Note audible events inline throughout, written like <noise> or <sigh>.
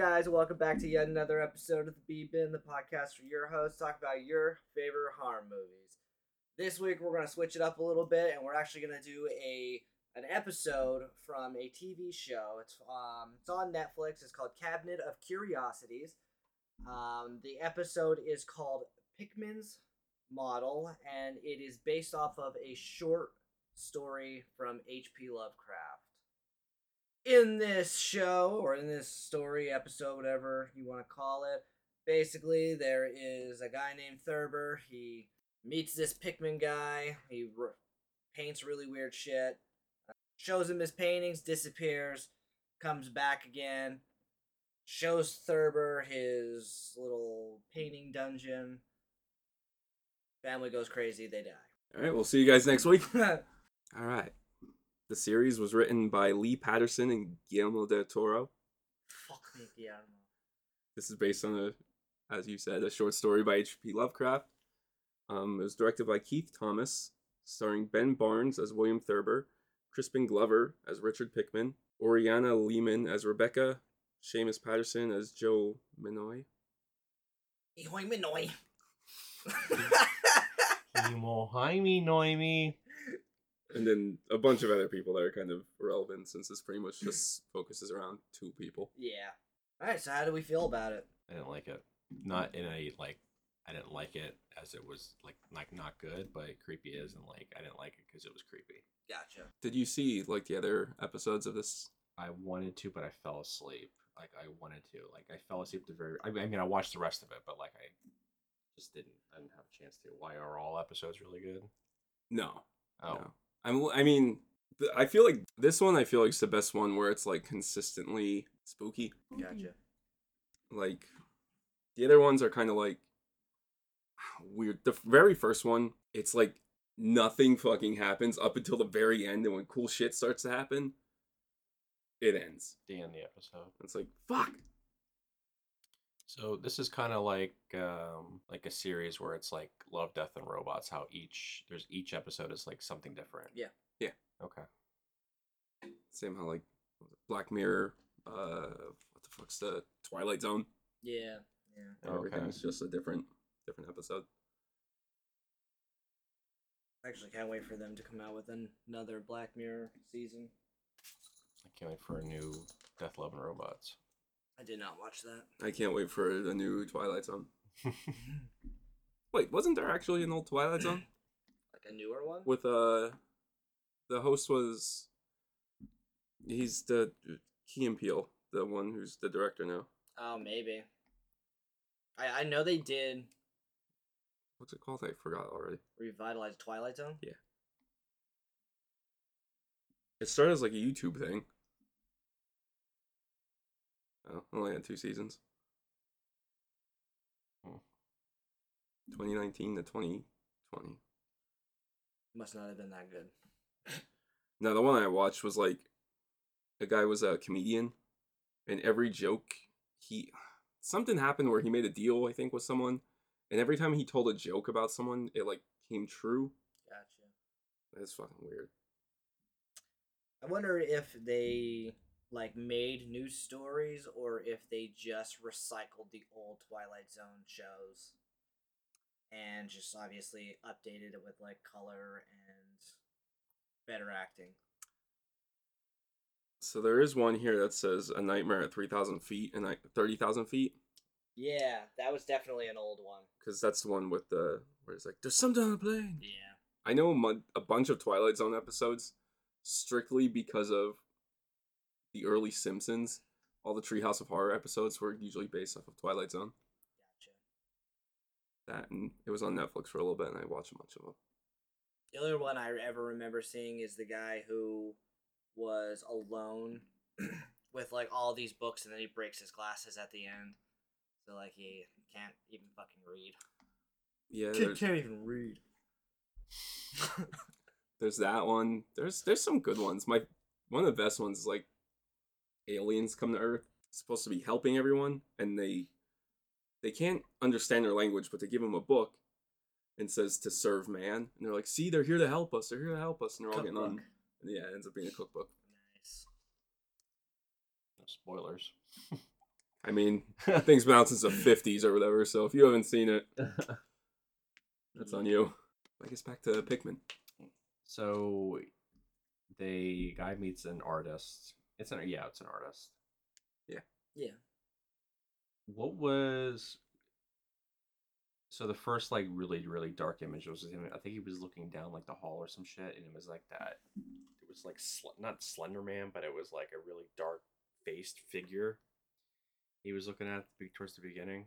Guys? Welcome back to yet another episode of the B Bin, the podcast for your hosts, talk about your favorite horror movies. This week, we're to switch it up a little bit, and we're actually to do a an episode from a TV show. It's um it's on Netflix. It's called Cabinet of Curiosities. Um, the episode is called Pickman's Model, and it is based off of a short story from H.P. Lovecraft in this show or in this story episode whatever you want to call it basically there is a guy named thurber. He meets this Pickman guy. He r- paints really weird shit. Uh, shows him his paintings disappears comes back again shows thurber his little painting dungeon. Family goes crazy they die. Alright, we'll see you guys next week. <laughs> Alright. The series was written by Lee Patterson and Guillermo del Toro. fuck me yeah This is based on a, as you said, a short story by H.P. Lovecraft. Um, it was directed by Keith Thomas, starring Ben Barnes as William Thurber, Crispin Glover as Richard Pickman, Oriana Lehman as Rebecca, Seamus Patterson as Joe Minoy, Ihoy Minoy. <laughs> Imo noimi. And then a bunch of other people that are kind of irrelevant since this pretty much just focuses around two people. Yeah. All right. So how do we feel about it? I didn't like it. Not in a like. I didn't like it as it was like like not good, but creepy is, and like I didn't like it because it was creepy. Gotcha. Did you see like the other episodes of this? I wanted to, but I fell asleep. Like I wanted to. Like I fell asleep at the very. I mean, I mean, I watched the rest of it, but like I just didn't. I didn't have a chance to. Why are all episodes really good? No. Oh, No. I'm. I mean, th- I feel like this one. I feel like is the best one where it's like consistently spooky. Gotcha. Like the other ones are kind of like <sighs> weird. The very first one, it's like nothing fucking happens up until the very end, and when cool shit starts to happen, it ends. the end of the episode. It's like fuck. So this is kind of like um like a series where it's like Love, Death, and Robots. How each there's each episode is like something different. Yeah. Yeah. Okay. Same how like Black Mirror. Uh, what the fuck's the Twilight Zone? Yeah. Yeah. And Okay. Everything's just a different different episode. I actually, can't wait for them to come out with an- another Black Mirror season. I can't wait for a new Death, Love, and Robots. I did not watch that. I can't wait for the new Twilight Zone. <laughs> Wait, wasn't there actually an old Twilight Zone <clears throat> Like a newer one. with uh the host was he's the Key and Peele, the one who's the director now. Oh, maybe. I I know they did What's it called? I forgot already. Revitalized Twilight Zone. Yeah. It started as like a YouTube thing. Oh, only had two seasons. Hmm. 2019 to 2020. Must not have been that good. <laughs> No, the one I watched was like a guy was a comedian, and every joke he something happened where he made a deal I think with someone, and every time he told a joke about someone, it like came true. Gotcha. That's fucking weird. I wonder if they like made new stories or if they just recycled the old Twilight Zone shows and just obviously updated it with like color and better acting. So there is one here that says a nightmare at 3,000 feet and like 30,000 feet. Yeah, that was definitely an old one. because that's the one with the where it's like there's something on the plane. Yeah. I know a, a bunch of Twilight Zone episodes strictly because of the early Simpsons. All the Treehouse of Horror episodes were usually based off of Twilight Zone. Gotcha. That and it was on Netflix for a little bit, and I watched a bunch of them. The other one I ever remember seeing is the guy who was alone <clears throat> with like all these books and then he breaks his glasses at the end. So like he can't even fucking read. Yeah, Kid can't even read. <laughs> there's that one. There's there's some good ones. My one of the best ones is like aliens come to Earth. Supposed to be helping everyone, and they they can't understand their language, but they give them a book and says to serve man, and they're like, "See, they're here to help us. They're here to help us," and they're all getting on. And yeah, it ends up being a cookbook. Nice. No spoilers. <laughs> I mean, <laughs> things thing's been out since the '50s or whatever. So if you haven't seen it, <laughs> that's on you. I guess back to Pickman. So, the guy meets an artist. It's an yeah, it's an artist. Yeah. Yeah. What was so the first like really really dark image was him? I think he was looking down like the hall or some shit, and it was like that. It was like sl- not Slender Man, but it was like a really dark faced figure. He was looking at be- towards the beginning.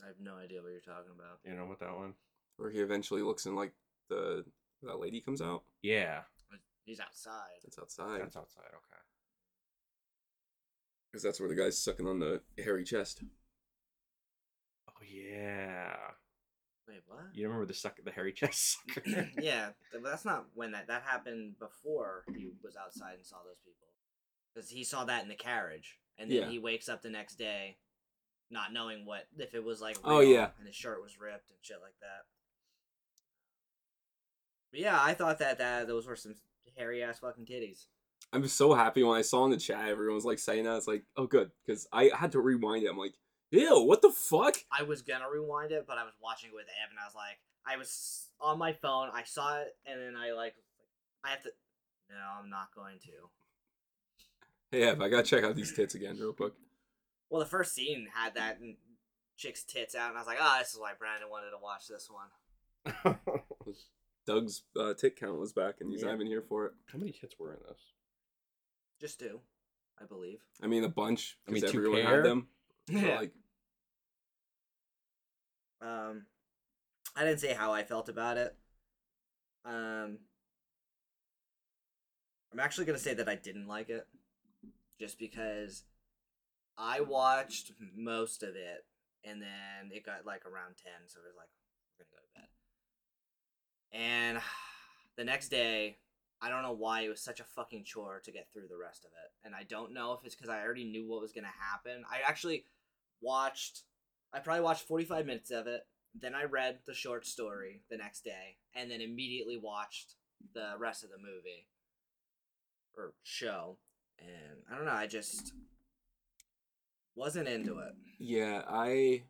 I have no idea what you're talking about. You know what that one? Where he eventually looks in like the that lady comes out. Yeah, He's outside. That's outside. that's outside. Okay. Because that's where the guy's sucking on the hairy chest. Oh yeah. Wait, what? You remember the suck the hairy chest? <clears throat> sucker? yeah, <laughs> but that's not when that that happened before he was outside and saw those people. Because he saw that in the carriage, and then Yeah. he wakes up the next day, not knowing what if it was like. Oh, yeah. and his shirt was ripped and shit like that. But yeah, I thought that that those were some hairy ass fucking titties. I'm so happy when I saw in the chat everyone was like saying that. It's like, oh good, because I had to rewind it. I'm like, ew, what the fuck? I was gonna rewind it, but I was watching it with Ev, and I was like, I was on my phone, I saw it, and then I like, I have to. No, I'm not going to. Hey, Ev, I gotta check out these tits again real quick. Well, the first scene had that chick's tits out, and I was like, oh, this is why Brandon wanted to watch this one. <laughs> Doug's uh, tit count was back, and he's Yeah. not even here for it. How many tits were in this? Just two, I believe. I mean, a bunch I mean, because two everyone pair? had them. So, Yeah. like, Um, I didn't say how I felt about it. Um, I'm actually gonna say that I didn't like it, just because I watched most of it, and then it got like around ten, so it was like we're gonna go to bed. And <sighs> the next day, I don't know why it was such a fucking chore to get through the rest of it, and I don't know if it's because I already knew what was gonna happen. I actually watched I probably watched 45 minutes of it. Then I read the short story the next day, and then immediately watched the rest of the movie or show. And I don't know, I just wasn't into it. yeah, I.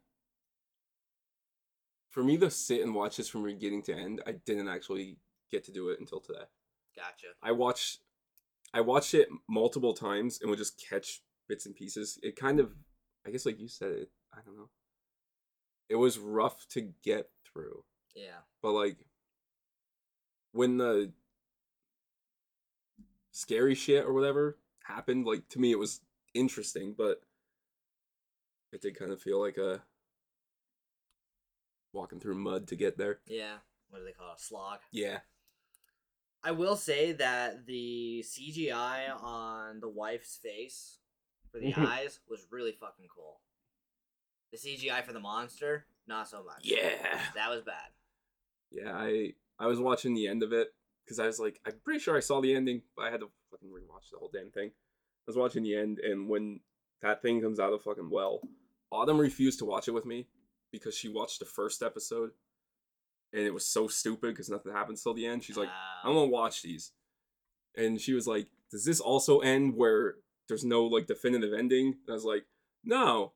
For me to sit and watch this from beginning to end, I didn't actually get to do it until today. Gotcha. I watched I watched it multiple times and would just catch bits and pieces. It kind of I guess like you said it, I don't know. It was rough to get through. Yeah. But like when the scary shit or whatever happened, like to me it was interesting, but it did kind of feel like a walking through mud to get there. Yeah. What do they call it? A slog. Yeah. I will say that the CGI on the wife's face for the <laughs> eyes was really fucking cool. The CGI for the monster, not so much. Yeah. That was bad. Yeah, I I was watching the end of it because I was like, I'm pretty sure I saw the ending, but I had to fucking rewatch the whole damn thing. I was watching the end, and when that thing comes out of fucking well, Autumn refused to watch it with me because she watched the first episode, and it was so stupid because nothing happens till the end. She's like, I'm gonna watch these, and she was like, Does this also end where there's no like definitive ending? And I was like, No.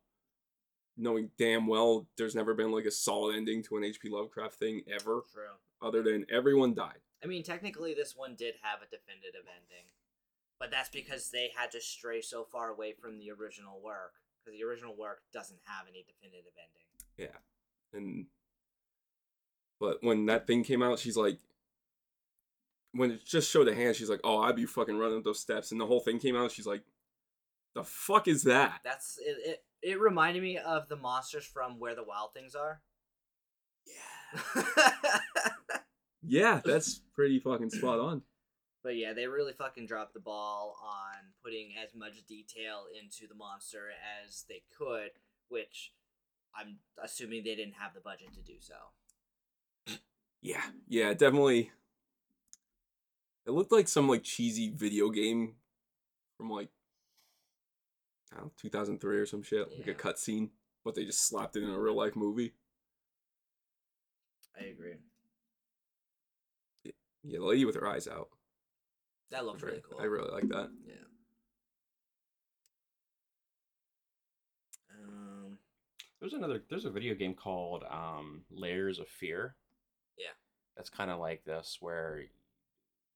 Knowing damn well there's never been like a solid ending to an H.P. Lovecraft thing ever True. other than everyone died. I mean, technically, this one did have a definitive ending, but that's because they had to stray so far away from the original work. because the original work doesn't have any definitive ending. And but when that thing came out, she's like, when it just showed a hand, she's like, "Oh, I'd be fucking running up those steps." And the whole thing came out, she's like, "The fuck is that?" That's it. It, it reminded me of the monsters from Where the Wild Things Are. Yeah. <laughs> Yeah, that's pretty fucking spot on. But yeah, they really fucking dropped the ball on putting as much detail into the monster as they could, which I'm assuming they didn't have the budget to do so. Yeah, yeah, definitely. It looked like some like cheesy video game from like I don't know, 2003 or some shit, like Yeah. a cutscene, but they just slapped it in a real life movie. I agree. Yeah, the lady with her eyes out. That looked really cool. I really like that. Yeah. There's another. There's a video game called um, Layers of Fear. Yeah. That's kind of like this, where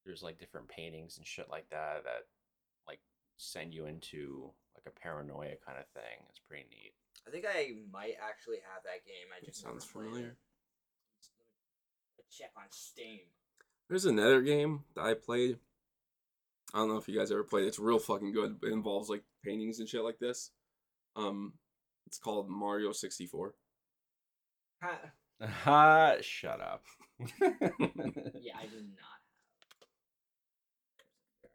there's like different paintings and shit like that that like send you into like a paranoia kind of thing. It's pretty neat. I think I might actually have that game. I It just sounds familiar. it. Check on Steam. There's another game that I played. I don't know if you guys ever played. it. It's real fucking good. It involves like paintings and shit like this. Um, it's called Mario 64. Huh. Ha! <laughs> Shut up. <laughs> yeah, I do not.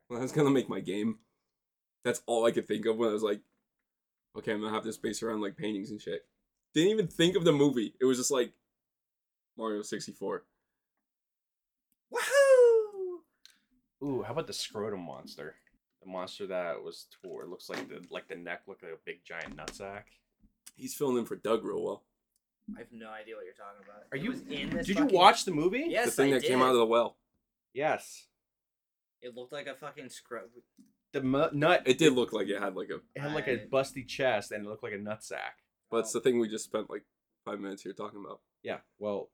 Well, that's gonna make my game. That's all I could think of when I was like, okay, I'm gonna have this based around like paintings and shit. Didn't even think of the movie. It was just like Mario 64. Woohoo! Ooh, how about the scrotum monster? The monster that was tore. Looks like the like the neck looked like a big giant nutsack. He's filling in for Doug real well. I have no idea what you're talking about. Are It you- was in this Did you fucking- watch the movie? Yes, the thing I that came out of the well. Yes. It looked like a fucking scrub. The mu- nut. It did look like it had like a. It had like a I- busty chest and it looked like a nutsack. But it's oh. the thing we just spent like five minutes here talking about. Yeah. Well,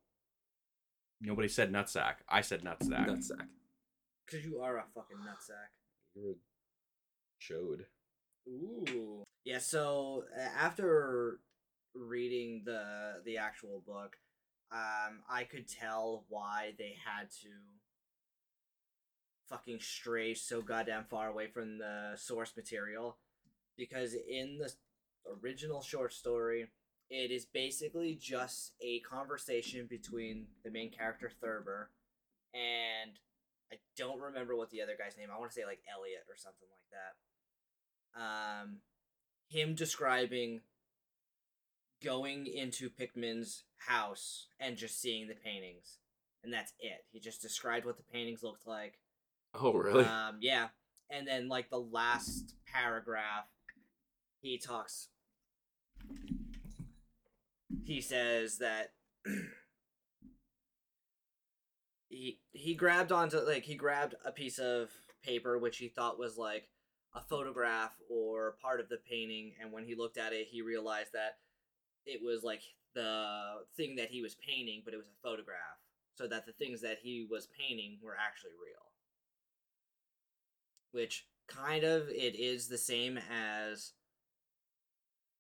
nobody said nutsack. I said nut nutsack. Nutsack. Because you are a fucking nutsack. You were showed. Ooh. Yeah. So after reading the the actual book, um, I could tell why they had to fucking stray so goddamn far away from the source material, because in the original short story, it is basically just a conversation between the main character Thurber and I don't remember what the other guy's name. I want to say like Elliot or something like that. Um, him describing going into Pickman's house and just seeing the paintings, and that's it. He just described what the paintings looked like. Oh really? Um, yeah, and then like the last paragraph, he talks. He says that <clears throat> he he grabbed onto like he grabbed a piece of paper which he thought was like a photograph or part of the painting, and when he looked at it, he realized that it was like the thing that he was painting, but it was a photograph, so that the things that he was painting were actually real which kind of it is the same as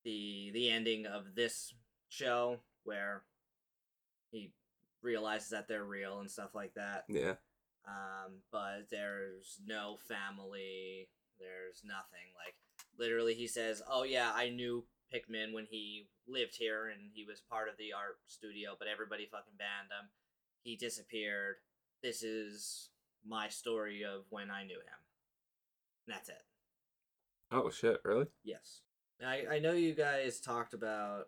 the the ending of this show where he realizes that they're real and stuff like that yeah. um but there's no family there's nothing like literally he says oh yeah i knew Pickman when he lived here and he was part of the art studio but everybody fucking banned him he disappeared this is my story of when i knew him and that's it Oh shit! Really? Yes. I I know you guys talked about.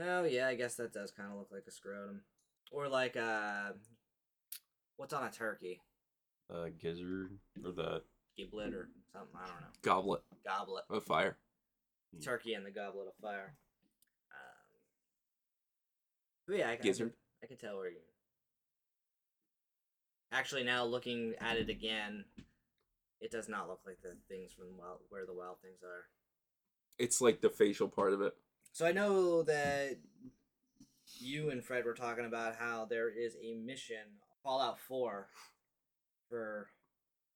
Oh yeah, I guess that does kind of look like a scrotum, or like uh, what's on a turkey? The gizzard or the Giblet or something? I don't know. Goblet Goblet. of fire. Turkey and the goblet of fire. Um, but yeah, I, I Gizzard. can, I can tell where you. Actually, now looking at it again, it does not look like the things from wild, where the wild things are. It's like the facial part of it. So I know that you and Fred were talking about how there is a mission, Fallout 4, for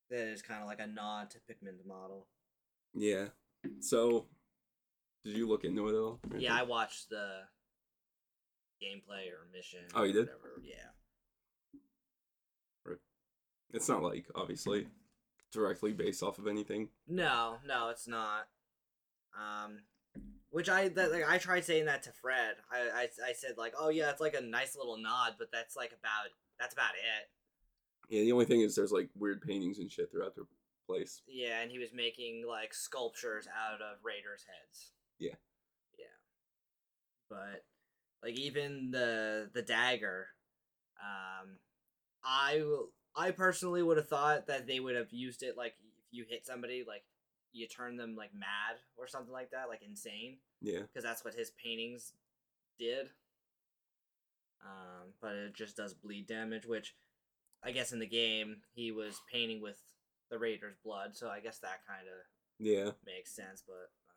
that is kind of like a nod to Pickman's model. Yeah. So, did you look into it at all? Yeah, I watched the gameplay or mission. Oh, you did? Whatever. Yeah. It's not like obviously directly based off of anything. No, no, it's not. Um, which I that, like I tried saying that to Fred. I, I I said like, oh yeah, it's like a nice little nod, but that's like about that's about it. Yeah, the only thing is there's like weird paintings and shit throughout the place. Yeah, and he was making like sculptures out of Raiders' heads. Yeah. Yeah. But like even the the dagger, um, I I personally would have thought that they would have used it like if you hit somebody like you turn them like mad or something like that, like insane, Yeah. because that's what his paintings did. Um, but it just does bleed damage, which I guess in the game he was painting with the Raiders' blood, so I guess that kind of Yeah. makes sense. But um,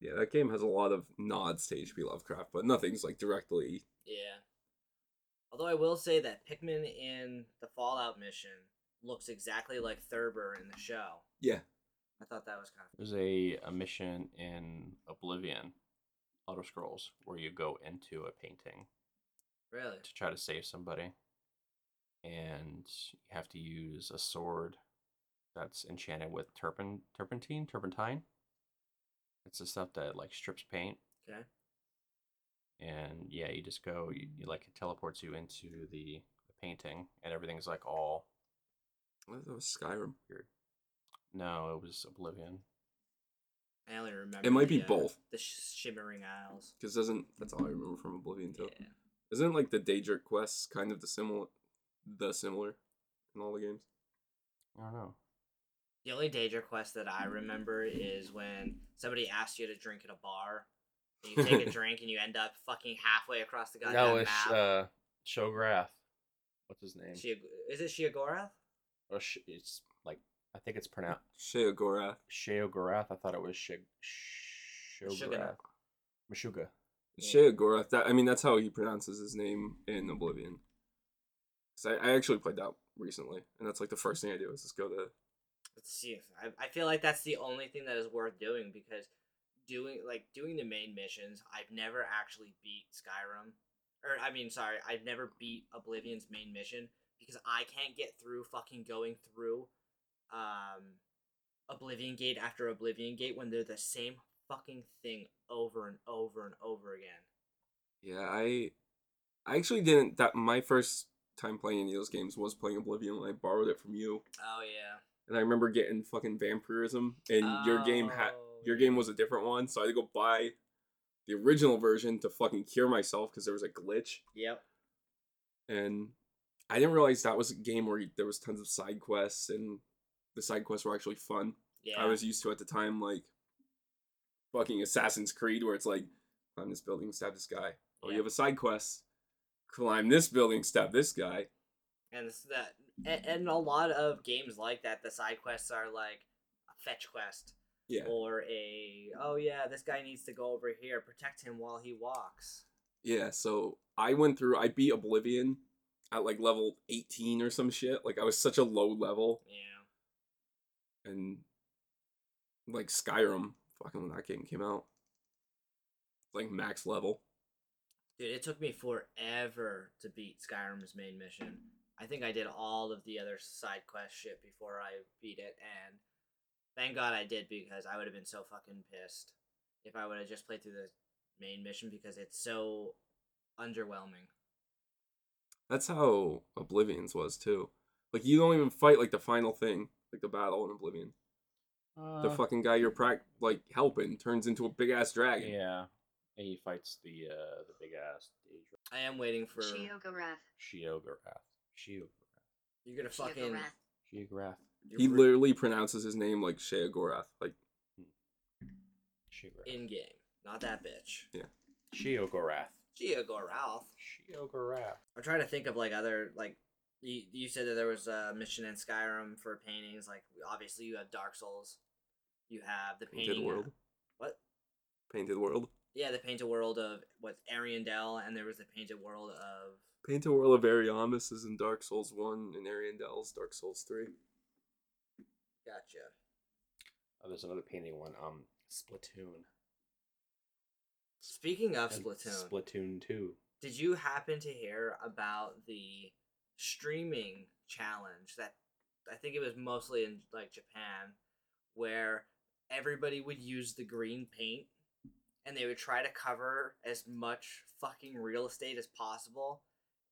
Yeah, that game has a lot of nods to H.P. Lovecraft, but nothing's like directly. yeah. Although I will say that Pickman in the Fallout mission looks exactly like Thurber in the show. Yeah. I thought that was kind of There's a, a mission in Oblivion, Elder Scrolls, where you go into a painting really to try to save somebody, and you have to use a sword that's enchanted with turpin turpentine turpentine. It's the stuff that like strips paint, okay. and yeah, you just go, you, you like it teleports you into the, the painting, and everything's like all I thought that was Skyrim. weird. No, it was Oblivion. I only remember. It might the, be uh, both. The sh- shimmering isles. Because doesn't that's all I remember from Oblivion too. Yeah. Isn't like the Daedric quests kind of the similar, the similar, in all the games? I don't know. The only Daedra quest that I remember is when somebody asks you to drink at a bar. And you take a <laughs> drink and you end up fucking halfway across the goddamn no, it's map. uh, Shograth. What's his name? Shia- is it Shiagorath? Or sh- it's like I think it's pronounced Sheogorath. Sheogorath. I thought it was Shig. Shograth. Meshuga. Yeah. Sheogorath. That I mean, that's how he pronounces his name in Oblivion. 'Cause I, I actually played that recently, and that's like the first thing I do is just go to. Let's see. I, I feel like that's the only thing that is worth doing because doing like doing the main missions, I've never actually beat Skyrim, or I mean, sorry, I've never beat Oblivion's main mission because I can't get through fucking going through, um, Oblivion Gate after Oblivion Gate when they're the same fucking thing over and over and over again. Yeah, I, I actually didn't. That my first time playing any of those games was playing Oblivion. when I borrowed it from you, Oh yeah. and I remember getting fucking vampirism, and your game had Oh, your game was a different one, so I had to go buy the original version to fucking cure myself because there was a glitch, Yep. and I didn't realize that was a game where there was tons of side quests, and the side quests were actually fun. Yeah. I was used to at the time like fucking Assassin's Creed, where it's like climb this building, stab this guy. Oh, Yeah. you have a side quest, climb this building, stab this guy. And it's that, and, and a lot of games like that, the side quests are like a fetch quest Yeah, or a oh yeah, this guy needs to go over here, protect him while he walks. yeah. So I went through. I beat Oblivion at like level eighteen or some shit. Like I was such a low level, Yeah. and like Skyrim, fucking when that game came out, like max level. Dude, it took me forever to beat Skyrim's main mission. I think I did all of the other side quest shit before I beat it, and thank God I did because I would have been so fucking pissed if I would have just played through the main mission because it's so underwhelming. That's how Oblivion's was too. Like you don't even fight like the final thing, like the battle in Oblivion. the Uh, fucking guy you're prac like helping turns into a big ass dragon. Yeah, and he fights the uh the big ass Daedra. I am waiting for Sheogorath. Sheogorath. Sheogorath. you're gonna fucking Sheogorath. Sheogorath. you're He literally pronounces his name like Sheogorath. Like Sheogorath. in game, not that bitch. Yeah. Sheogorath. Giagorath. Sheogorath. I'm trying to think of like other like you, you said that there was a mission in Skyrim for paintings. Like obviously you have Dark Souls. You have the Painted painting World. What? Painted World. Yeah, the painted world of what's Ariandel, and there was the painted world of Painted World of Ariamis is in Dark Souls 1 and Ariandel's Dark Souls 3. Gotcha. Oh, there's another painting one. Um, Splatoon. Speaking of And Splatoon, Splatoon two. did you happen to hear about the streaming challenge that I think it was mostly in like Japan where everybody would use the green paint and they would try to cover as much fucking real estate as possible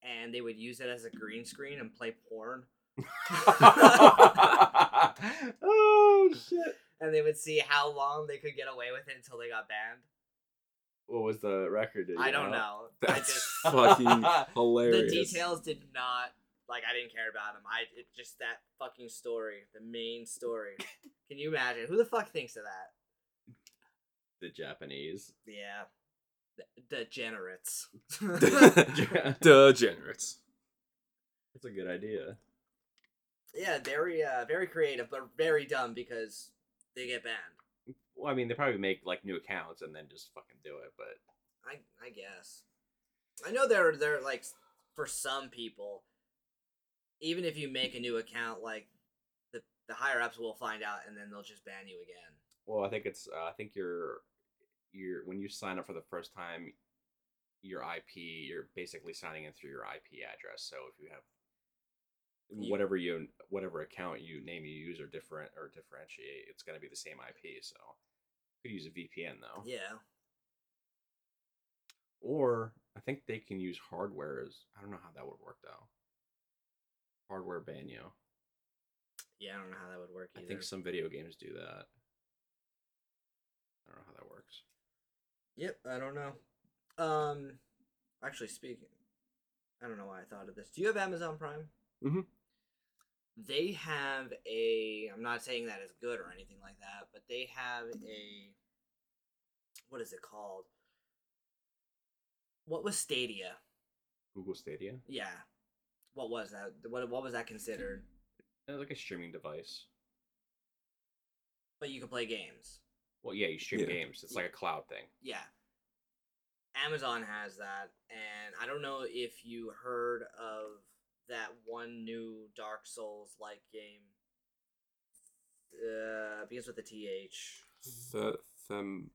and they would use it as a green screen and play porn <laughs> <laughs> oh shit! and they would see how long they could get away with it until they got banned. What was the record? I don't know. I That's just <laughs> fucking hilarious. the details did not like I didn't care about them. I it just that fucking story, the main story. Can you imagine who the fuck thinks of that? The Japanese. Yeah, degenerates. Degenerates. <laughs> <laughs> That's a good idea. yeah, very uh, very creative, but very dumb because they get banned. Well, I mean, they probably make like new accounts and then just fucking do it. But I I guess. I know they're they're like for some people, even if you make a new account, like the the higher ups will find out and then they'll just ban you again. well, I think it's. Uh, I think you're, you're when you sign up for the first time, your IP, you're basically signing in through your IP address. So if you have whatever you whatever account you name you use or different or differentiate, it's gonna be the same IP. So you could use a VPN though. Yeah. Or I think they can use hardware as I don't know how that would work though. Hardware ban you. Yeah, I don't know how that would work either. I think some video games do that. I don't know how that works. Yep, I don't know. Um, actually, speaking, I don't know why I thought of this. Do you have Amazon Prime? Mm-hmm. They have a. I'm not saying that is good or anything like that, but they have a. What is it called? What was Stadia? Google Stadia, Yeah. What was that? What what was that considered? Uh, like a streaming device. But you could play games. Well, yeah, you stream Yeah. games. It's like a cloud thing. Yeah. Amazon has that, and I don't know if you heard of that one new Dark Souls like game. Uh, begins with a TH. The, them,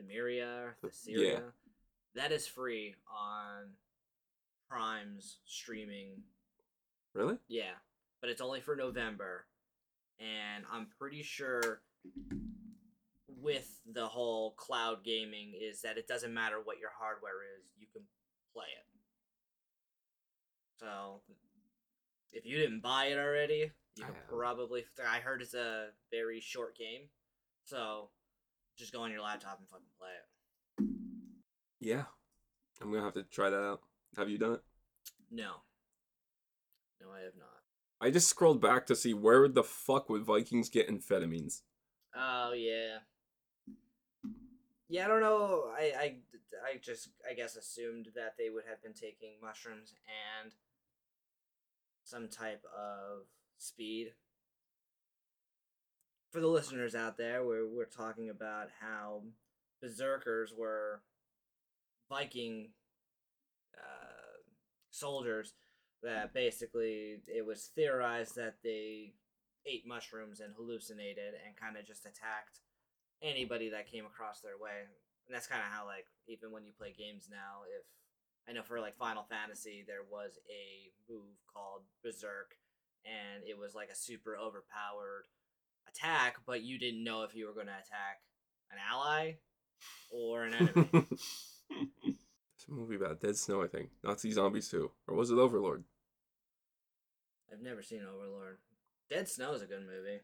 Themyria, Yeah. Thesaria. That is free on Prime's streaming. really? Yeah, but it's only for November, and I'm pretty sure with the whole cloud gaming is that it doesn't matter what your hardware is, you can play it. So, if you didn't buy it already, you can probably. I heard it's a very short game, so just go on your laptop and fucking play it. Yeah. I'm gonna have to try that out. Have you done it? No, no, I have not. I just scrolled back to see where the fuck would Vikings get amphetamines. Oh yeah. Yeah, I don't know. I, I, I just I guess assumed that they would have been taking mushrooms and some type of speed. For the listeners out there, we're we're talking about how berserkers were Viking uh, soldiers that basically it was theorized that they ate mushrooms and hallucinated and kind of just attacked anybody that came across their way. And that's kind of how like even when you play games now, if I know for like Final Fantasy there was a move called Berserk and it was like a super overpowered attack, but you didn't know if you were going to attack an ally or an enemy. <laughs> it's a movie about Dead Snow, I think. Nazi Zombies 2. Or was it Overlord? I've never seen Overlord. Dead Snow is a good movie.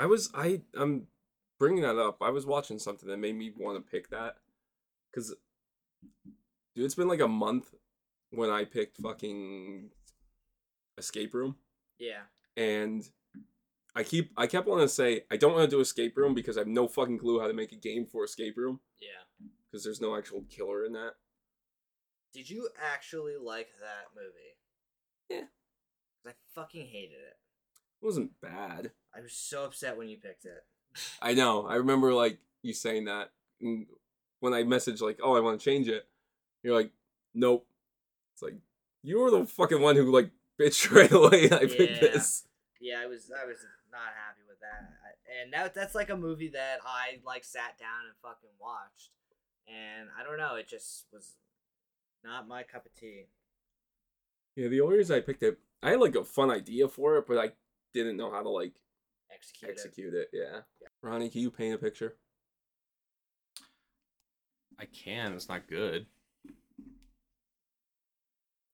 I was I I'm bringing that up. I was watching something that made me want to pick that cuz dude, it's been like a month when I picked fucking Escape Room Yeah. and I keep I kept wanting to say I don't want to do Escape Room because I have no fucking clue how to make a game for Escape Room Yeah. because there's no actual killer in that. Did you actually like that movie? Yeah. I fucking hated it. It wasn't bad. I was so upset when you picked it. I know. I remember like you saying that and when I messaged like, "Oh, I want to change it." You're like, "Nope." It's like you were the fucking one who like bitched <laughs> right away. I picked this. Yeah, I was I was not happy with that. And that that's like a movie that I like sat down and fucking watched, and I don't know, it just was not my cup of tea. Yeah, the only reason I picked it, I had like a fun idea for it, but I didn't know how to like Execute it. execute it. Yeah. Ronnie, can you paint a picture? I can. It's not good.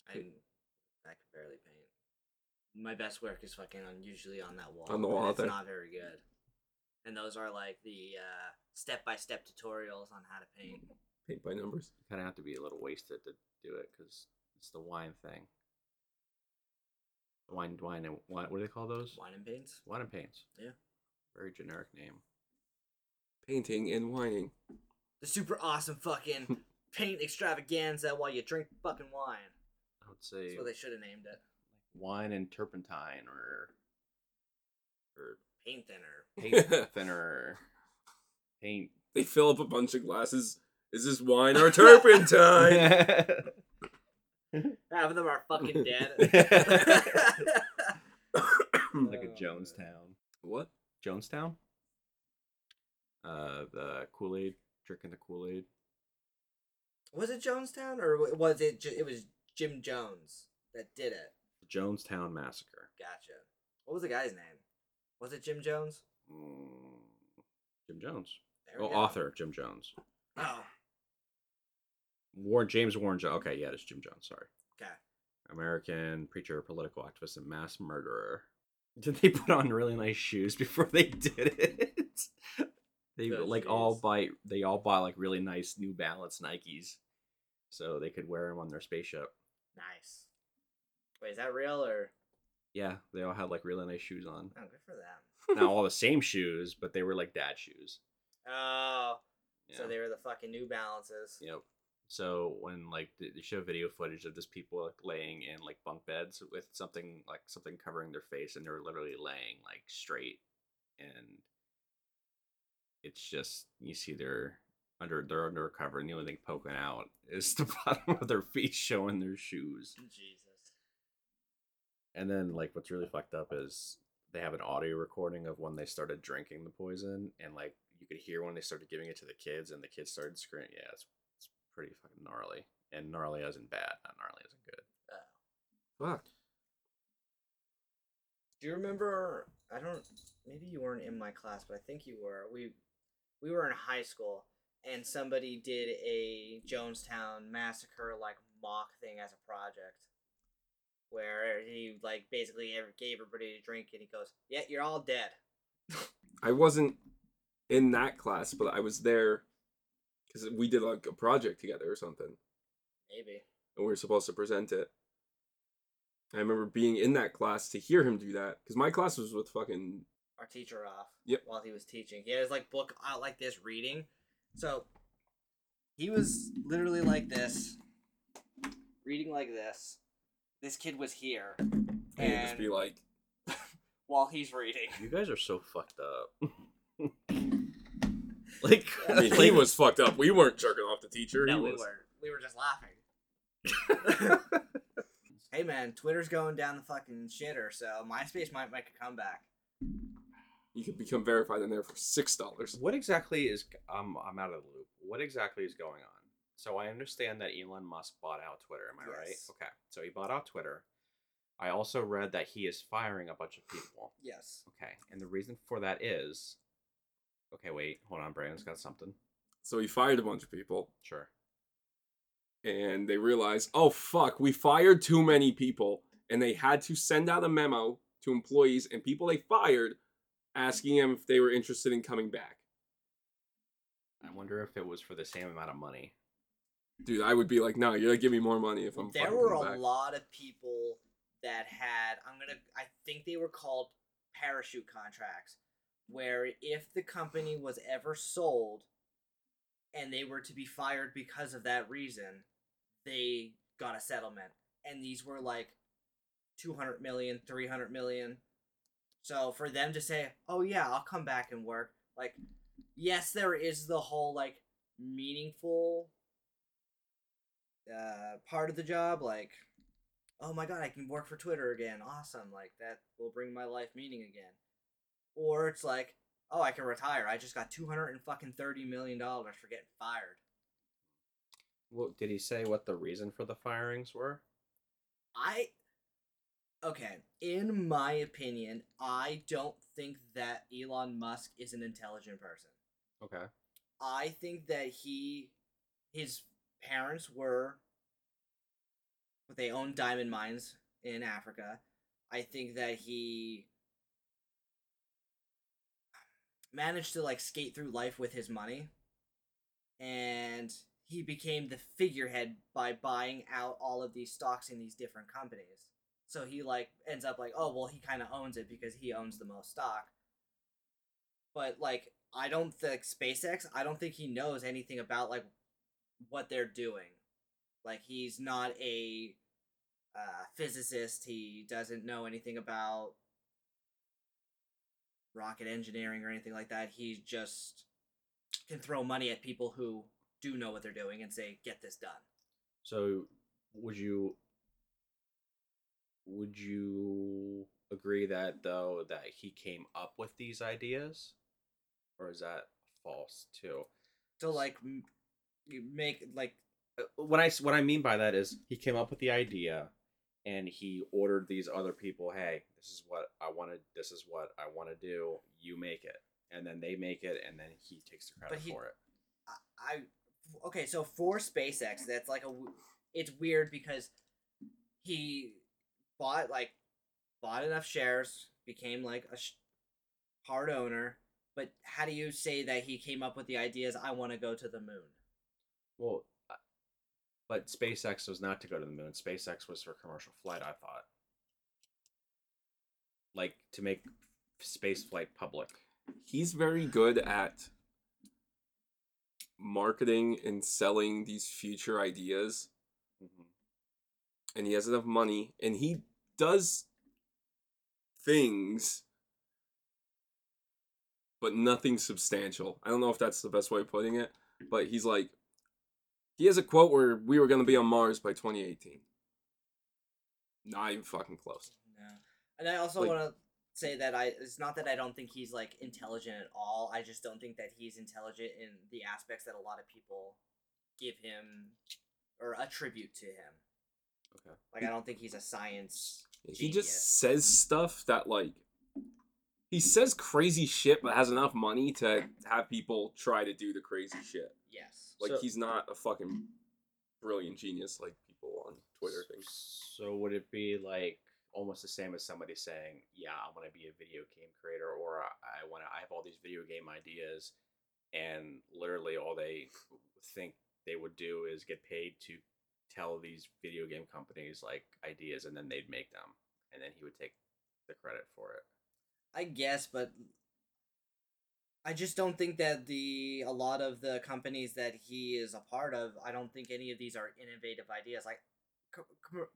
I, I can barely paint. My best work is fucking on usually on that wall. On the wall It's there. not very good. And those are like the step by step tutorials on how to paint. Paint by numbers. You kind of have to be a little wasted to do it because it's the wine thing. Wine, wine, and wine. What do they call those? Wine and paints. Wine and paints. Yeah. Very generic name. Painting and whining. The super awesome fucking <laughs> paint extravaganza while you drink fucking wine. I would say That's what they should have named it. wine and turpentine or or Paint thinner. paint <laughs> thinner, paint. They fill up a bunch of glasses. Is this wine or <laughs> turpentine? <laughs> Half of them are fucking dead. <laughs> like a Oh, Jonestown. what? Jonestown. Uh, the Kool Aid, drinking the Kool Aid. was it Jonestown or was it? Ju- it was Jim Jones that did it. Jonestown Massacre. Gotcha. What was the guy's name? Was it Jim Jones? Mm, Jim Jones. There Oh, go. author Jim Jones. Oh, Warren James Warren Jones. Okay, yeah, it's Jim Jones. Sorry. okay. American preacher, political activist, and mass murderer. <laughs> Did they put on really nice shoes before they did it? <laughs> they Good like all buy they all buy like really nice New Balance Nikes, so they could wear them on their spaceship. Nice. Wait, is that real or? Yeah, they all had like really nice shoes on. Oh, good for them. Not all the <laughs> same shoes, but they were like dad shoes. Oh, so they were the fucking New Balances. Yep. So when like they show video footage of just people like laying in like bunk beds with something like something covering their face, and they're literally laying like straight, and it's just you see they're under they're under cover, and the only thing poking out <laughs> is the bottom of their feet showing their shoes. Jesus. And then like what's really fucked up is they have an audio recording of when they started drinking the poison, and like you could hear when they started giving it to the kids, and the kids started screaming. Yeah, it's pretty fucking gnarly, and gnarly as in bad, not gnarly as in good. Oh. Fuck. Do you remember? I don't. Maybe you weren't in my class, but I think you were. We we were in high school, and somebody did a Jonestown massacre like mock thing as a project, where he like basically gave everybody a drink, and he goes, "Yeah, you're all dead." <laughs> I wasn't in that class, but I was there because we did like a project together or something, Maybe. and we were supposed to present it. I remember being in that class to hear him do that because my class was with fucking our teacher off Yep. while he was teaching. He had his like book out like this reading. So he was literally like this, reading like this. This kid was here, and just be like, <laughs> while he's reading. You guys are so fucked up. <laughs> <laughs> like, I mean, he was fucked up. We weren't jerking off the teacher. No, he we was. were we were just laughing. <laughs> hey man, Twitter's going down the fucking shitter, so MySpace might make a comeback. You can become verified in there for six dollars. What exactly is I'm I'm out of the loop. What exactly is going on? So I understand that Elon Musk bought out Twitter. Am I right? Yes. Okay. So he bought out Twitter. I also read that he is firing a bunch of people. Yes. Okay. And the reason for that is Okay, wait. Hold on. Brandon's got something. So he fired a bunch of people, Sure. and they realized, oh fuck, we fired too many people, and they had to send out a memo to employees and people they fired, asking them if they were interested in coming back. I wonder if it was for the same amount of money. Dude, I would be like, no, you're gonna give me more money if I'm. there were a back. lot of people that had i'm gonna i think they were called parachute contracts where if the company was ever sold and they were to be fired because of that reason they got a settlement. And these were like 200 million 300 million. So for them to say oh yeah i'll come back and work like yes there is the whole like meaningful uh, part of the job like oh my god i can work for twitter again. Awesome like that will bring my life meaning again or it's like oh, I can retire. I just got two hundred and fucking thirty million dollars for getting fired. Well, did he say what the reason for the firings were? I okay, in my opinion, I don't think that Elon Musk is an intelligent person. Okay. I think that he his parents were they owned diamond mines in Africa. I think that he managed to like skate through life with his money and he became the figurehead by buying out all of these stocks in these different companies. So he like ends up like, oh well, he kind of owns it because he owns the most stock. But like, I don't think SpaceX. I don't think he knows anything about like what they're doing. Like he's not a uh, physicist. He doesn't know anything about rocket engineering or anything like that. He just can throw money at people who do know what they're doing and say, "Get this done." So, would you would you agree that though that he came up with these ideas, or is that false too? So like, you make like Uh, I what I mean by that is he came up with the idea, and he ordered these other people, "Hey, this is what I want to. This is what I want to do. You make it." And then they make it, and then he takes the credit he- for it. I okay, so for SpaceX, that's like a, it's weird because he bought like bought enough shares, became like a sh- hard owner. But how do you say that he came up with the ideas? I want to go to the moon. Well, but SpaceX was not to go to the moon. SpaceX was for commercial flight. I thought, like to make space flight public. He's very good at marketing and selling these future ideas, mm-hmm. and he has enough money, and he does things, but nothing substantial. I don't know if that's the best way of putting it, but he's like, he has a quote where we were going to be on Mars by 2018. Not even fucking close. No. And I also Like- want to say that I it's not that I don't think he's like intelligent at all. I just don't think that he's intelligent in the aspects that a lot of people give him or attribute to him. Okay. Like I don't think he's a science. He Genius. just says stuff that like he says crazy shit, but has enough money to have people try to do the crazy shit. Yes. Like So- he's not a fucking brilliant genius like people on Twitter think. So would it be like almost the same as somebody saying, "Yeah, I want to be a video game creator," or "I want to. I have all these video game ideas," and literally all they think they would do is get paid to tell these video game companies like ideas, and then they'd make them, and then he would take the credit for it. I guess, but I just don't think that the a lot of the companies that he is a part of, I don't think any of these are innovative ideas. Like co- com-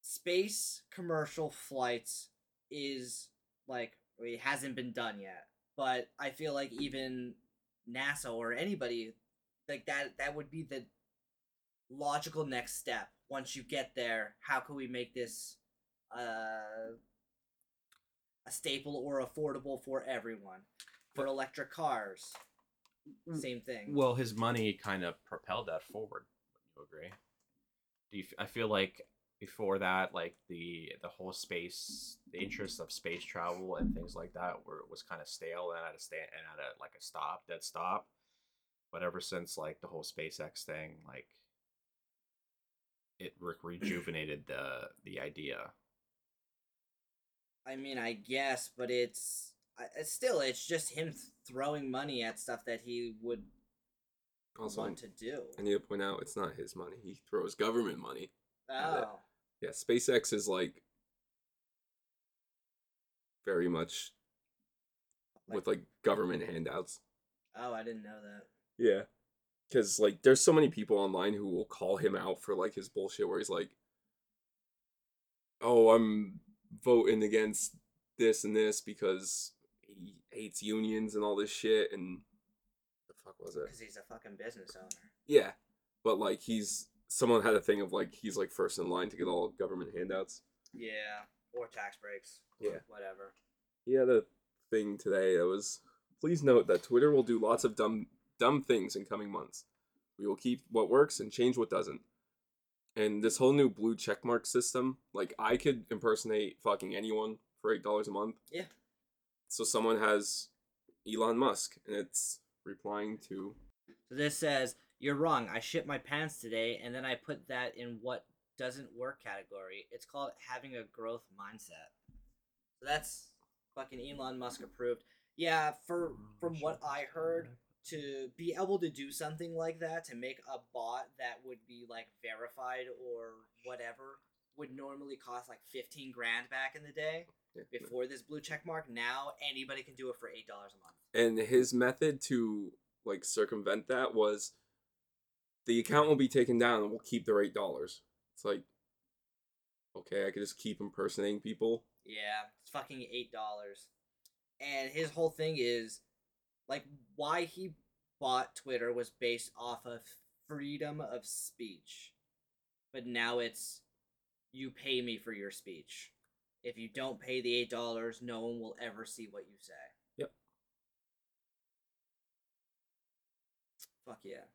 space commercial flights is like it hasn't been done yet, but I feel like even NASA or anybody like that that would be the logical next step. Once you get there, how can we make this uh a staple or affordable for everyone. For electric cars, mm, same thing. Well, his money kind of propelled that forward. Would you agree? Do you? I feel like before that, like the the whole space, the interest of space travel and things like that, were was kind of stale and at a stand and at a like a stop, dead stop. But ever since like the whole SpaceX thing, like it re- rejuvenated the the idea. I mean, I guess, but it's, it's still it's just him throwing money at stuff that he would Also, want to do. I need to point out it's not his money. He throws government money. Oh, Yeah, SpaceX is like very much with like government handouts. oh, I didn't know that. Yeah. Cause like there's so many people online who will call him out for like his bullshit where he's like, Oh, I'm voting against this and this because he hates unions and all this shit and the fuck was it? Because he's a fucking business owner. Yeah. But like he's someone had a thing of like he's like first in line to get all government handouts. Yeah, or tax breaks. Yeah. Whatever. He had a thing today that was please note that Twitter will do lots of dumb dumb things in coming months. We will keep what works and change what doesn't. And this whole new blue checkmark system, like I could impersonate fucking anyone for eight dollars a month. Yeah. So someone has Elon Musk and it's replying to So this says, You're wrong. I shit my pants today, and then I put that in what doesn't work category. It's called having a growth mindset. So that's fucking Elon Musk approved. Yeah, for from what I heard, to be able to do something like that, to make a bot that would be like verified or whatever, would normally cost like fifteen grand back in the day yeah. before this blue check mark. Now anybody can do it for eight dollars a month. and his method to like circumvent that was the account will be taken down and we'll keep their eight dollars. It's like okay, I could just keep impersonating people. Yeah, it's fucking eight dollars. And his whole thing is like why he bought Twitter was based off of freedom of speech. But now it's you pay me for your speech. If you don't pay the eight dollars, no one will ever see what you say. Yep. Fuck yeah.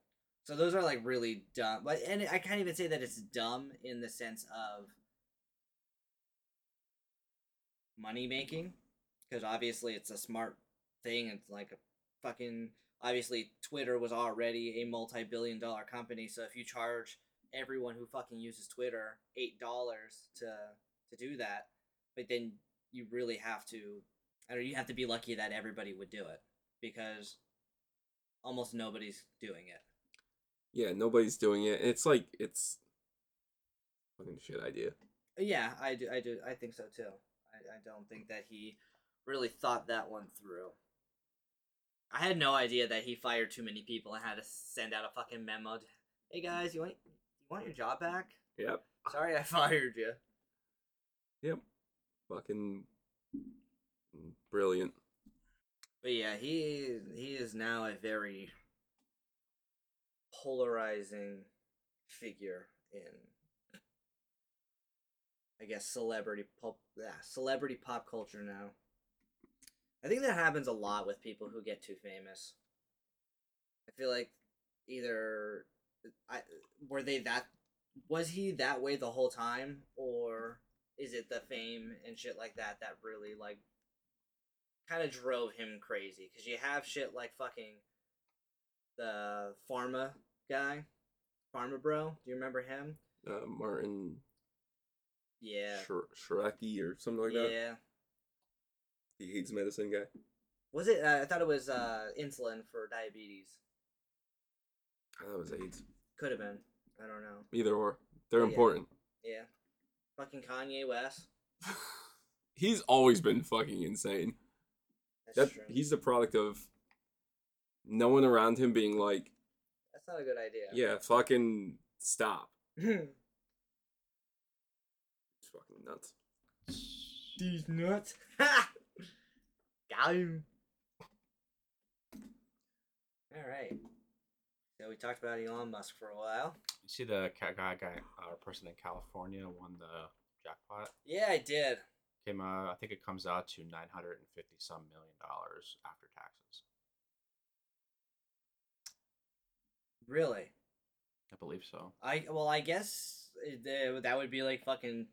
So those are like really dumb. But and I can't even say that it's dumb in the sense of money making because obviously it's a smart thing it's like a fucking obviously twitter was already a multi-billion dollar company so if you charge everyone who fucking uses twitter eight dollars to to do that but then you really have to I don't know, you have to be lucky that everybody would do it because almost nobody's doing it Yeah, nobody's doing it. It's like it's fucking shit idea. Yeah, I do. I do. I think so too. I, I don't think that he really thought that one through. I had no idea that he fired too many people and had to send out a fucking memo. to, Hey guys, you want you want your job back? Yep. Sorry, I <laughs> fired you. Yep. Fucking brilliant. But yeah, he he is now a very polarizing figure in I guess celebrity pop yeah, celebrity pop culture now. I think that happens a lot with people who get too famous. I feel like either I were they that was he that way the whole time? Or is it the fame and shit like that that really like kind of drove him crazy? Because you have shit like fucking the pharma guy pharma bro do you remember him? Uh, Martin yeah. Shrekky or something like that. yeah The AIDS medicine guy. was it uh, i thought it was uh insulin for diabetes I thought it was AIDS. could have been i don't know Either or. They're Yeah. important. yeah fucking kanye west He's always been fucking insane. that's That true he's the product of no one around him being like, that's not a good idea yeah, fucking stop. It's fucking nuts. These nuts. Ha! Got him. All right. So we talked about Elon Musk for a while. You see the ca- guy, guy, uh, person in California won the jackpot. Yeah, I did. Came, uh, I think it comes out to nine hundred and fifty some million dollars after taxes. Really? I believe so. I well, I guess it, uh, that would be like fucking.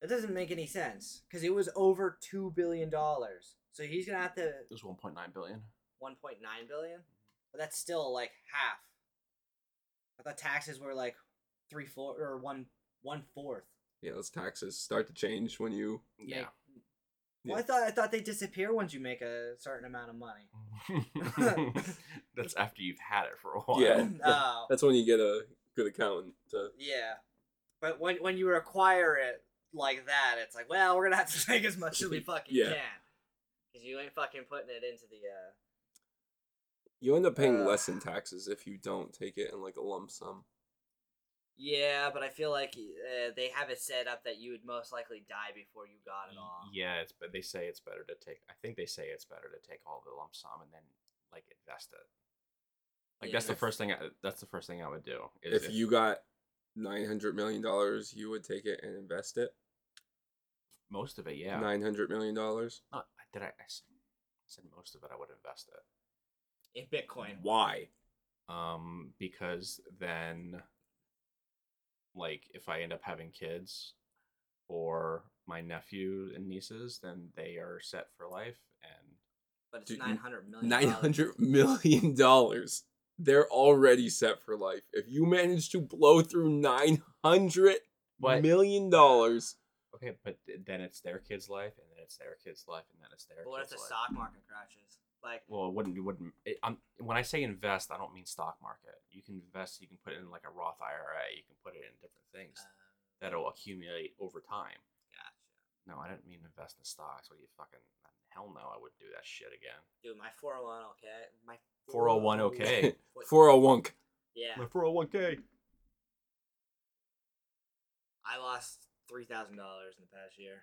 That doesn't make any sense because it was over two billion dollars. So he's gonna have to It was one point nine billion. one point nine billion, but that's still like half. I thought taxes were like three four or one one fourth. Yeah, those taxes start to change when you Yeah. Well, I thought I thought they disappear once you make a certain amount of money. <laughs> That's after you've had it for a while. Yeah. <laughs> Oh, that's when you get a good accountant to yeah. But when when you acquire it like that, it's like, well, we're gonna have to <laughs> take as much as we <laughs> fucking Yeah. can, because you ain't fucking putting it into the. uh you end up paying Uh. less in taxes if you don't take it in like a lump sum. Yeah, but I feel like uh, they have it set up that you would most likely die before you got it all. Yeah, it's but they say it's better to take. I think they say it's better to take all the lump sum and then like invest it. Like that's the first thing. I, that's the first thing I would do. Is If you got nine hundred million dollars, you would take it and invest it. most of it, yeah. Nine hundred million dollars. Not, I did I, I s- said most of it I would invest it. In Bitcoin. Why? Um, because then, like, if I end up having kids or my nephew and nieces, then they are set for life. And But it's Dude, nine hundred million. Nine hundred million dollars. They're already set for life. If you manage to blow through nine hundred million dollars, okay, but then it's their kid's life, and then it's their kid's life, and then it's their. But what if the life. stock market crashes? Like, Well, it wouldn't. It wouldn't. It, I'm, when I say invest, I don't mean stock market. You can invest. You can put it in like a Roth IRA. You can put it in different things uh, that'll accumulate over time. gotcha. No, I didn't mean invest in stocks. What do you fucking? Hell no, I wouldn't do that shit again. Dude, my 401 okay. My 401 okay. <laughs> What- four oh one. Yeah. My 401k. I lost three thousand dollars in the past year.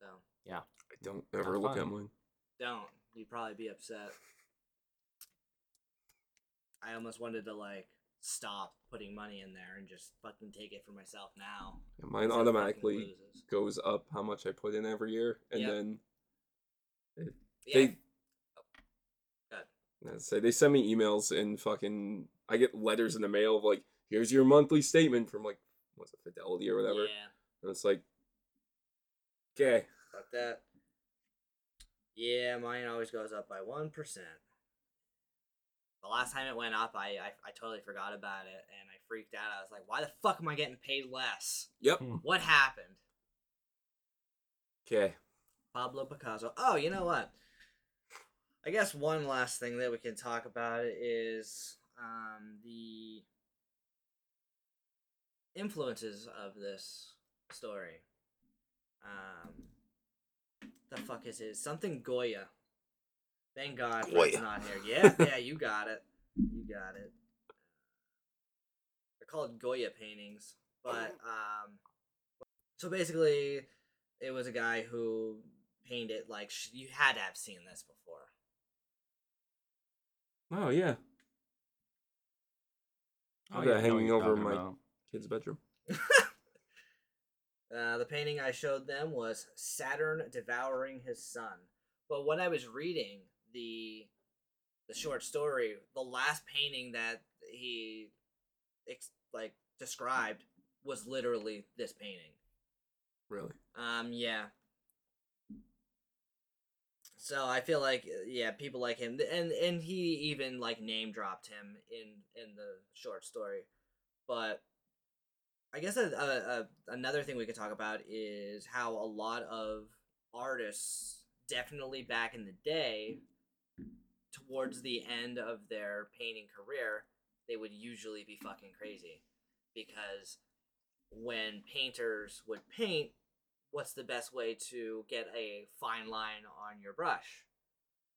So yeah. I don't ever Not look at fun. mine. don't. You'd probably be upset. I almost wanted to like stop putting money in there and just fucking take it for myself now. And mine instead of fucking automatically loses. goes up how much I put in every year, and Yep. then Yeah. they Good. Let's say they send me emails and fucking I get letters in the mail of like, here's your monthly statement from like what's it, Fidelity or whatever. Yeah. And it's like Okay. Fuck that. Yeah, mine always goes up by one percent. The last time it went up, I, I I totally forgot about it and I freaked out. I was like, "Why the fuck am I getting paid less? Yep. Hmm. What happened?" Okay. Pablo Picasso. Oh, you know what? I guess one last thing that we can talk about is um, the influences of this story. Um, the fuck is it? Something Goya. Thank God Goya. not here. Yeah, yeah, <laughs> you got it. You got it. They're called Goya paintings, but um, so basically, it was a guy who painted like sh- you had to have seen this before. Oh yeah. Oh, I've got what hanging over my about. kid's bedroom. <laughs> Uh, the painting I showed them was Saturn devouring his son. But when I was reading the the short story, the last painting that he ex- like described was literally this painting. Really. Um, yeah. So I feel like uh, yeah, people like him, and and he even like name dropped him in in the short story, but I guess a, a, a, another thing we could talk about is how a lot of artists, definitely back in the day, towards the end of their painting career, they would usually be fucking crazy, because when painters would paint, what's the best way to get a fine line on your brush?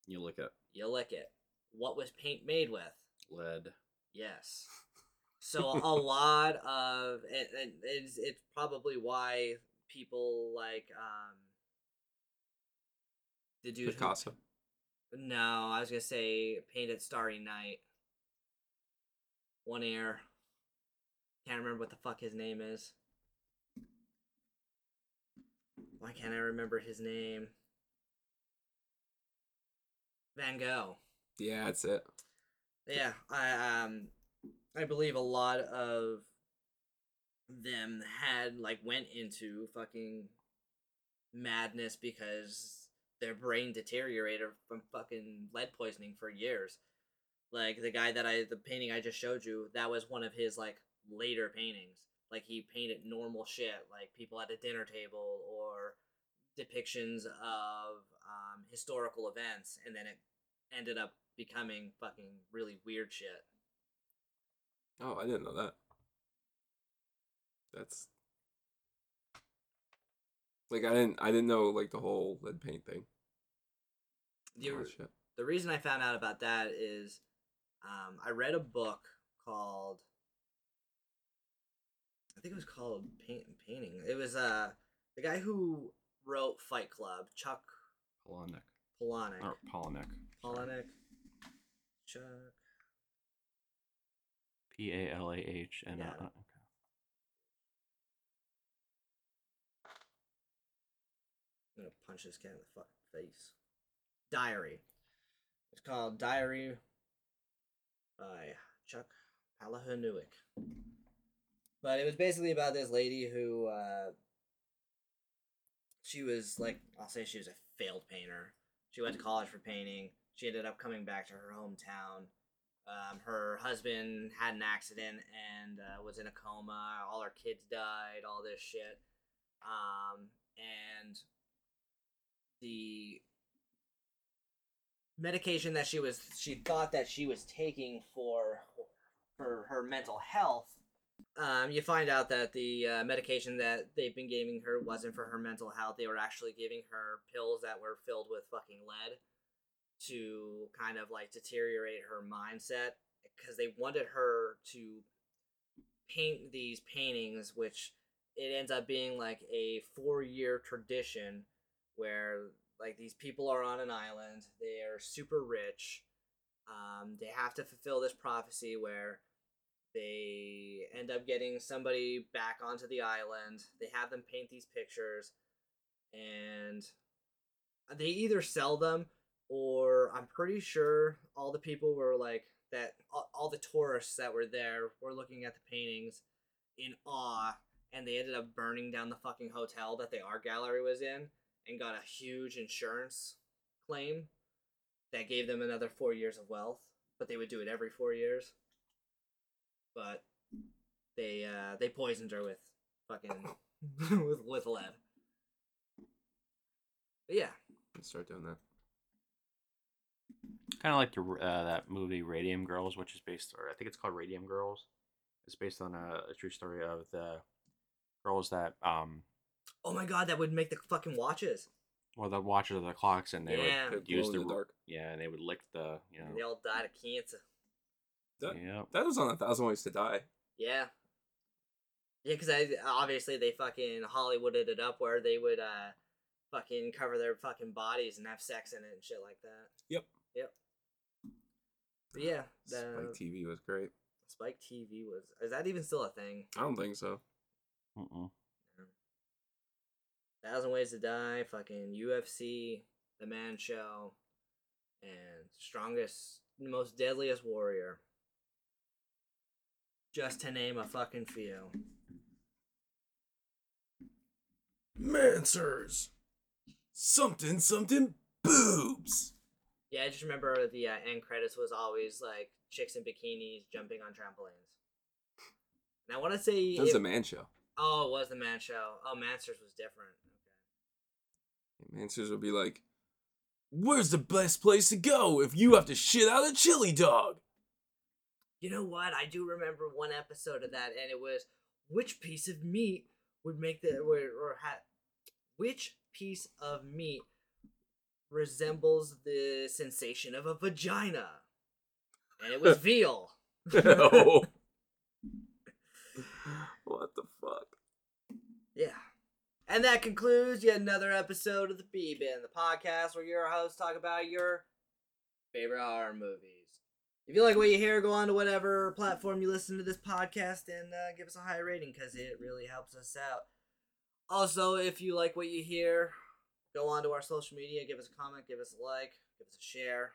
You lick it. You lick it. What was paint made with? lead. Yes. <laughs> So a lot of and, and it's it's probably why people like um the dude who- Picasso. no, I was gonna say painted Starry Night. One air. Can't remember what the fuck his name is. Why can't I remember his name? Van Gogh. Yeah, that's it. Yeah, I um I believe a lot of them had like went into fucking madness because their brain deteriorated from fucking lead poisoning for years. Like the guy that I the painting I just showed you, that was one of his like later paintings. Like he painted normal shit, like people at a dinner table or depictions of um, historical events, and then it ended up becoming fucking really weird shit. Oh, I didn't know that. That's like I didn't I didn't know like the whole lead paint thing. The, Oh, the reason I found out about that is um, I read a book called I think it was called Paint and Painting. It was uh the guy who wrote Fight Club, Chuck Polonic. Palahniuk. Or Polonic. Palahniuk. Chuck. P A L A H and Yeah. uh, okay. I'm gonna punch this cat in the fucking face. Diary. It's called Diary by Chuck Palahniuk. But it was basically about this lady who uh she was like I'll say she was a failed painter. She went to college for painting. She ended up coming back to her hometown. Um, her husband had an accident and uh, was in a coma. All her kids died. All this shit. Um, and the medication that she was she thought that she was taking for for her mental health um, you find out that the uh, medication that they've been giving her wasn't for her mental health. They were actually giving her pills that were filled with fucking lead to kind of like deteriorate her mindset because they wanted her to paint these paintings which it ends up being like a four year tradition where like these people are on an island they are super rich um, they have to fulfill this prophecy where they end up getting somebody back onto the island. They have them paint these pictures and they either sell them or i'm pretty sure all the people were like that all, the tourists that were there were looking at the paintings in awe and they ended up burning down the fucking hotel that the art gallery was in and got a huge insurance claim that gave them another four years of wealth but they would do it every four years but they uh they poisoned her with fucking <laughs> with with lead but yeah Let's start doing that. Kind of like the uh, that movie Radium Girls, which is based, or I think it's called Radium Girls. It's based on a, a true story of the girls that, um, oh my god that would make the fucking watches well, the watchers of the clocks, and they Yeah. would They use glow the, the dark. yeah, and they would lick the, you they all died of cancer That, yeah, that was on a thousand ways to die. Yeah. Yeah, because obviously they fucking Hollywooded it up where they would uh fucking cover their fucking bodies and have sex in it and shit like that. Yep. Yep. But yeah, the Spike TV was great. Spike TV was. Is that even still a thing? I don't think so. mm-mm. Thousand Ways to Die, fucking UFC, The Man Show, and Strongest, Most Deadliest Warrior. Just to name a fucking few. Manswers. Something, something, boobs. Yeah, I just remember the uh, end credits was always like chicks in bikinis jumping on trampolines. And I want to say, That was it- a man show. oh, it was the man show. Oh, Manswers was different. Okay. Answers would be like, "Where's the best place to go if you have to shit out a chili dog?" You know what? I do remember one episode of that, and it was which piece of meat would make the or, or ha, which piece of meat resembles the sensation of a vagina, and it was <laughs> veal. No. <laughs> what the fuck? Yeah. And that concludes yet another episode of the B Bin, the podcast where your hosts talk about your favorite horror movies. If you like what you hear, go on to whatever platform you listen to this podcast and uh, give us a high rating because it really helps us out. Also, if you like what you hear, go on to our social media, give us a comment, give us a like, give us a share,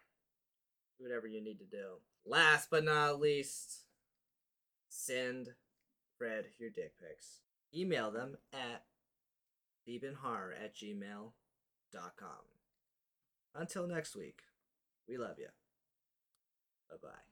do whatever you need to do. Last but not least, send Fred your dick pics. Email them at bbinhorror at gmail.com. Until next week, we love you. Bye bye.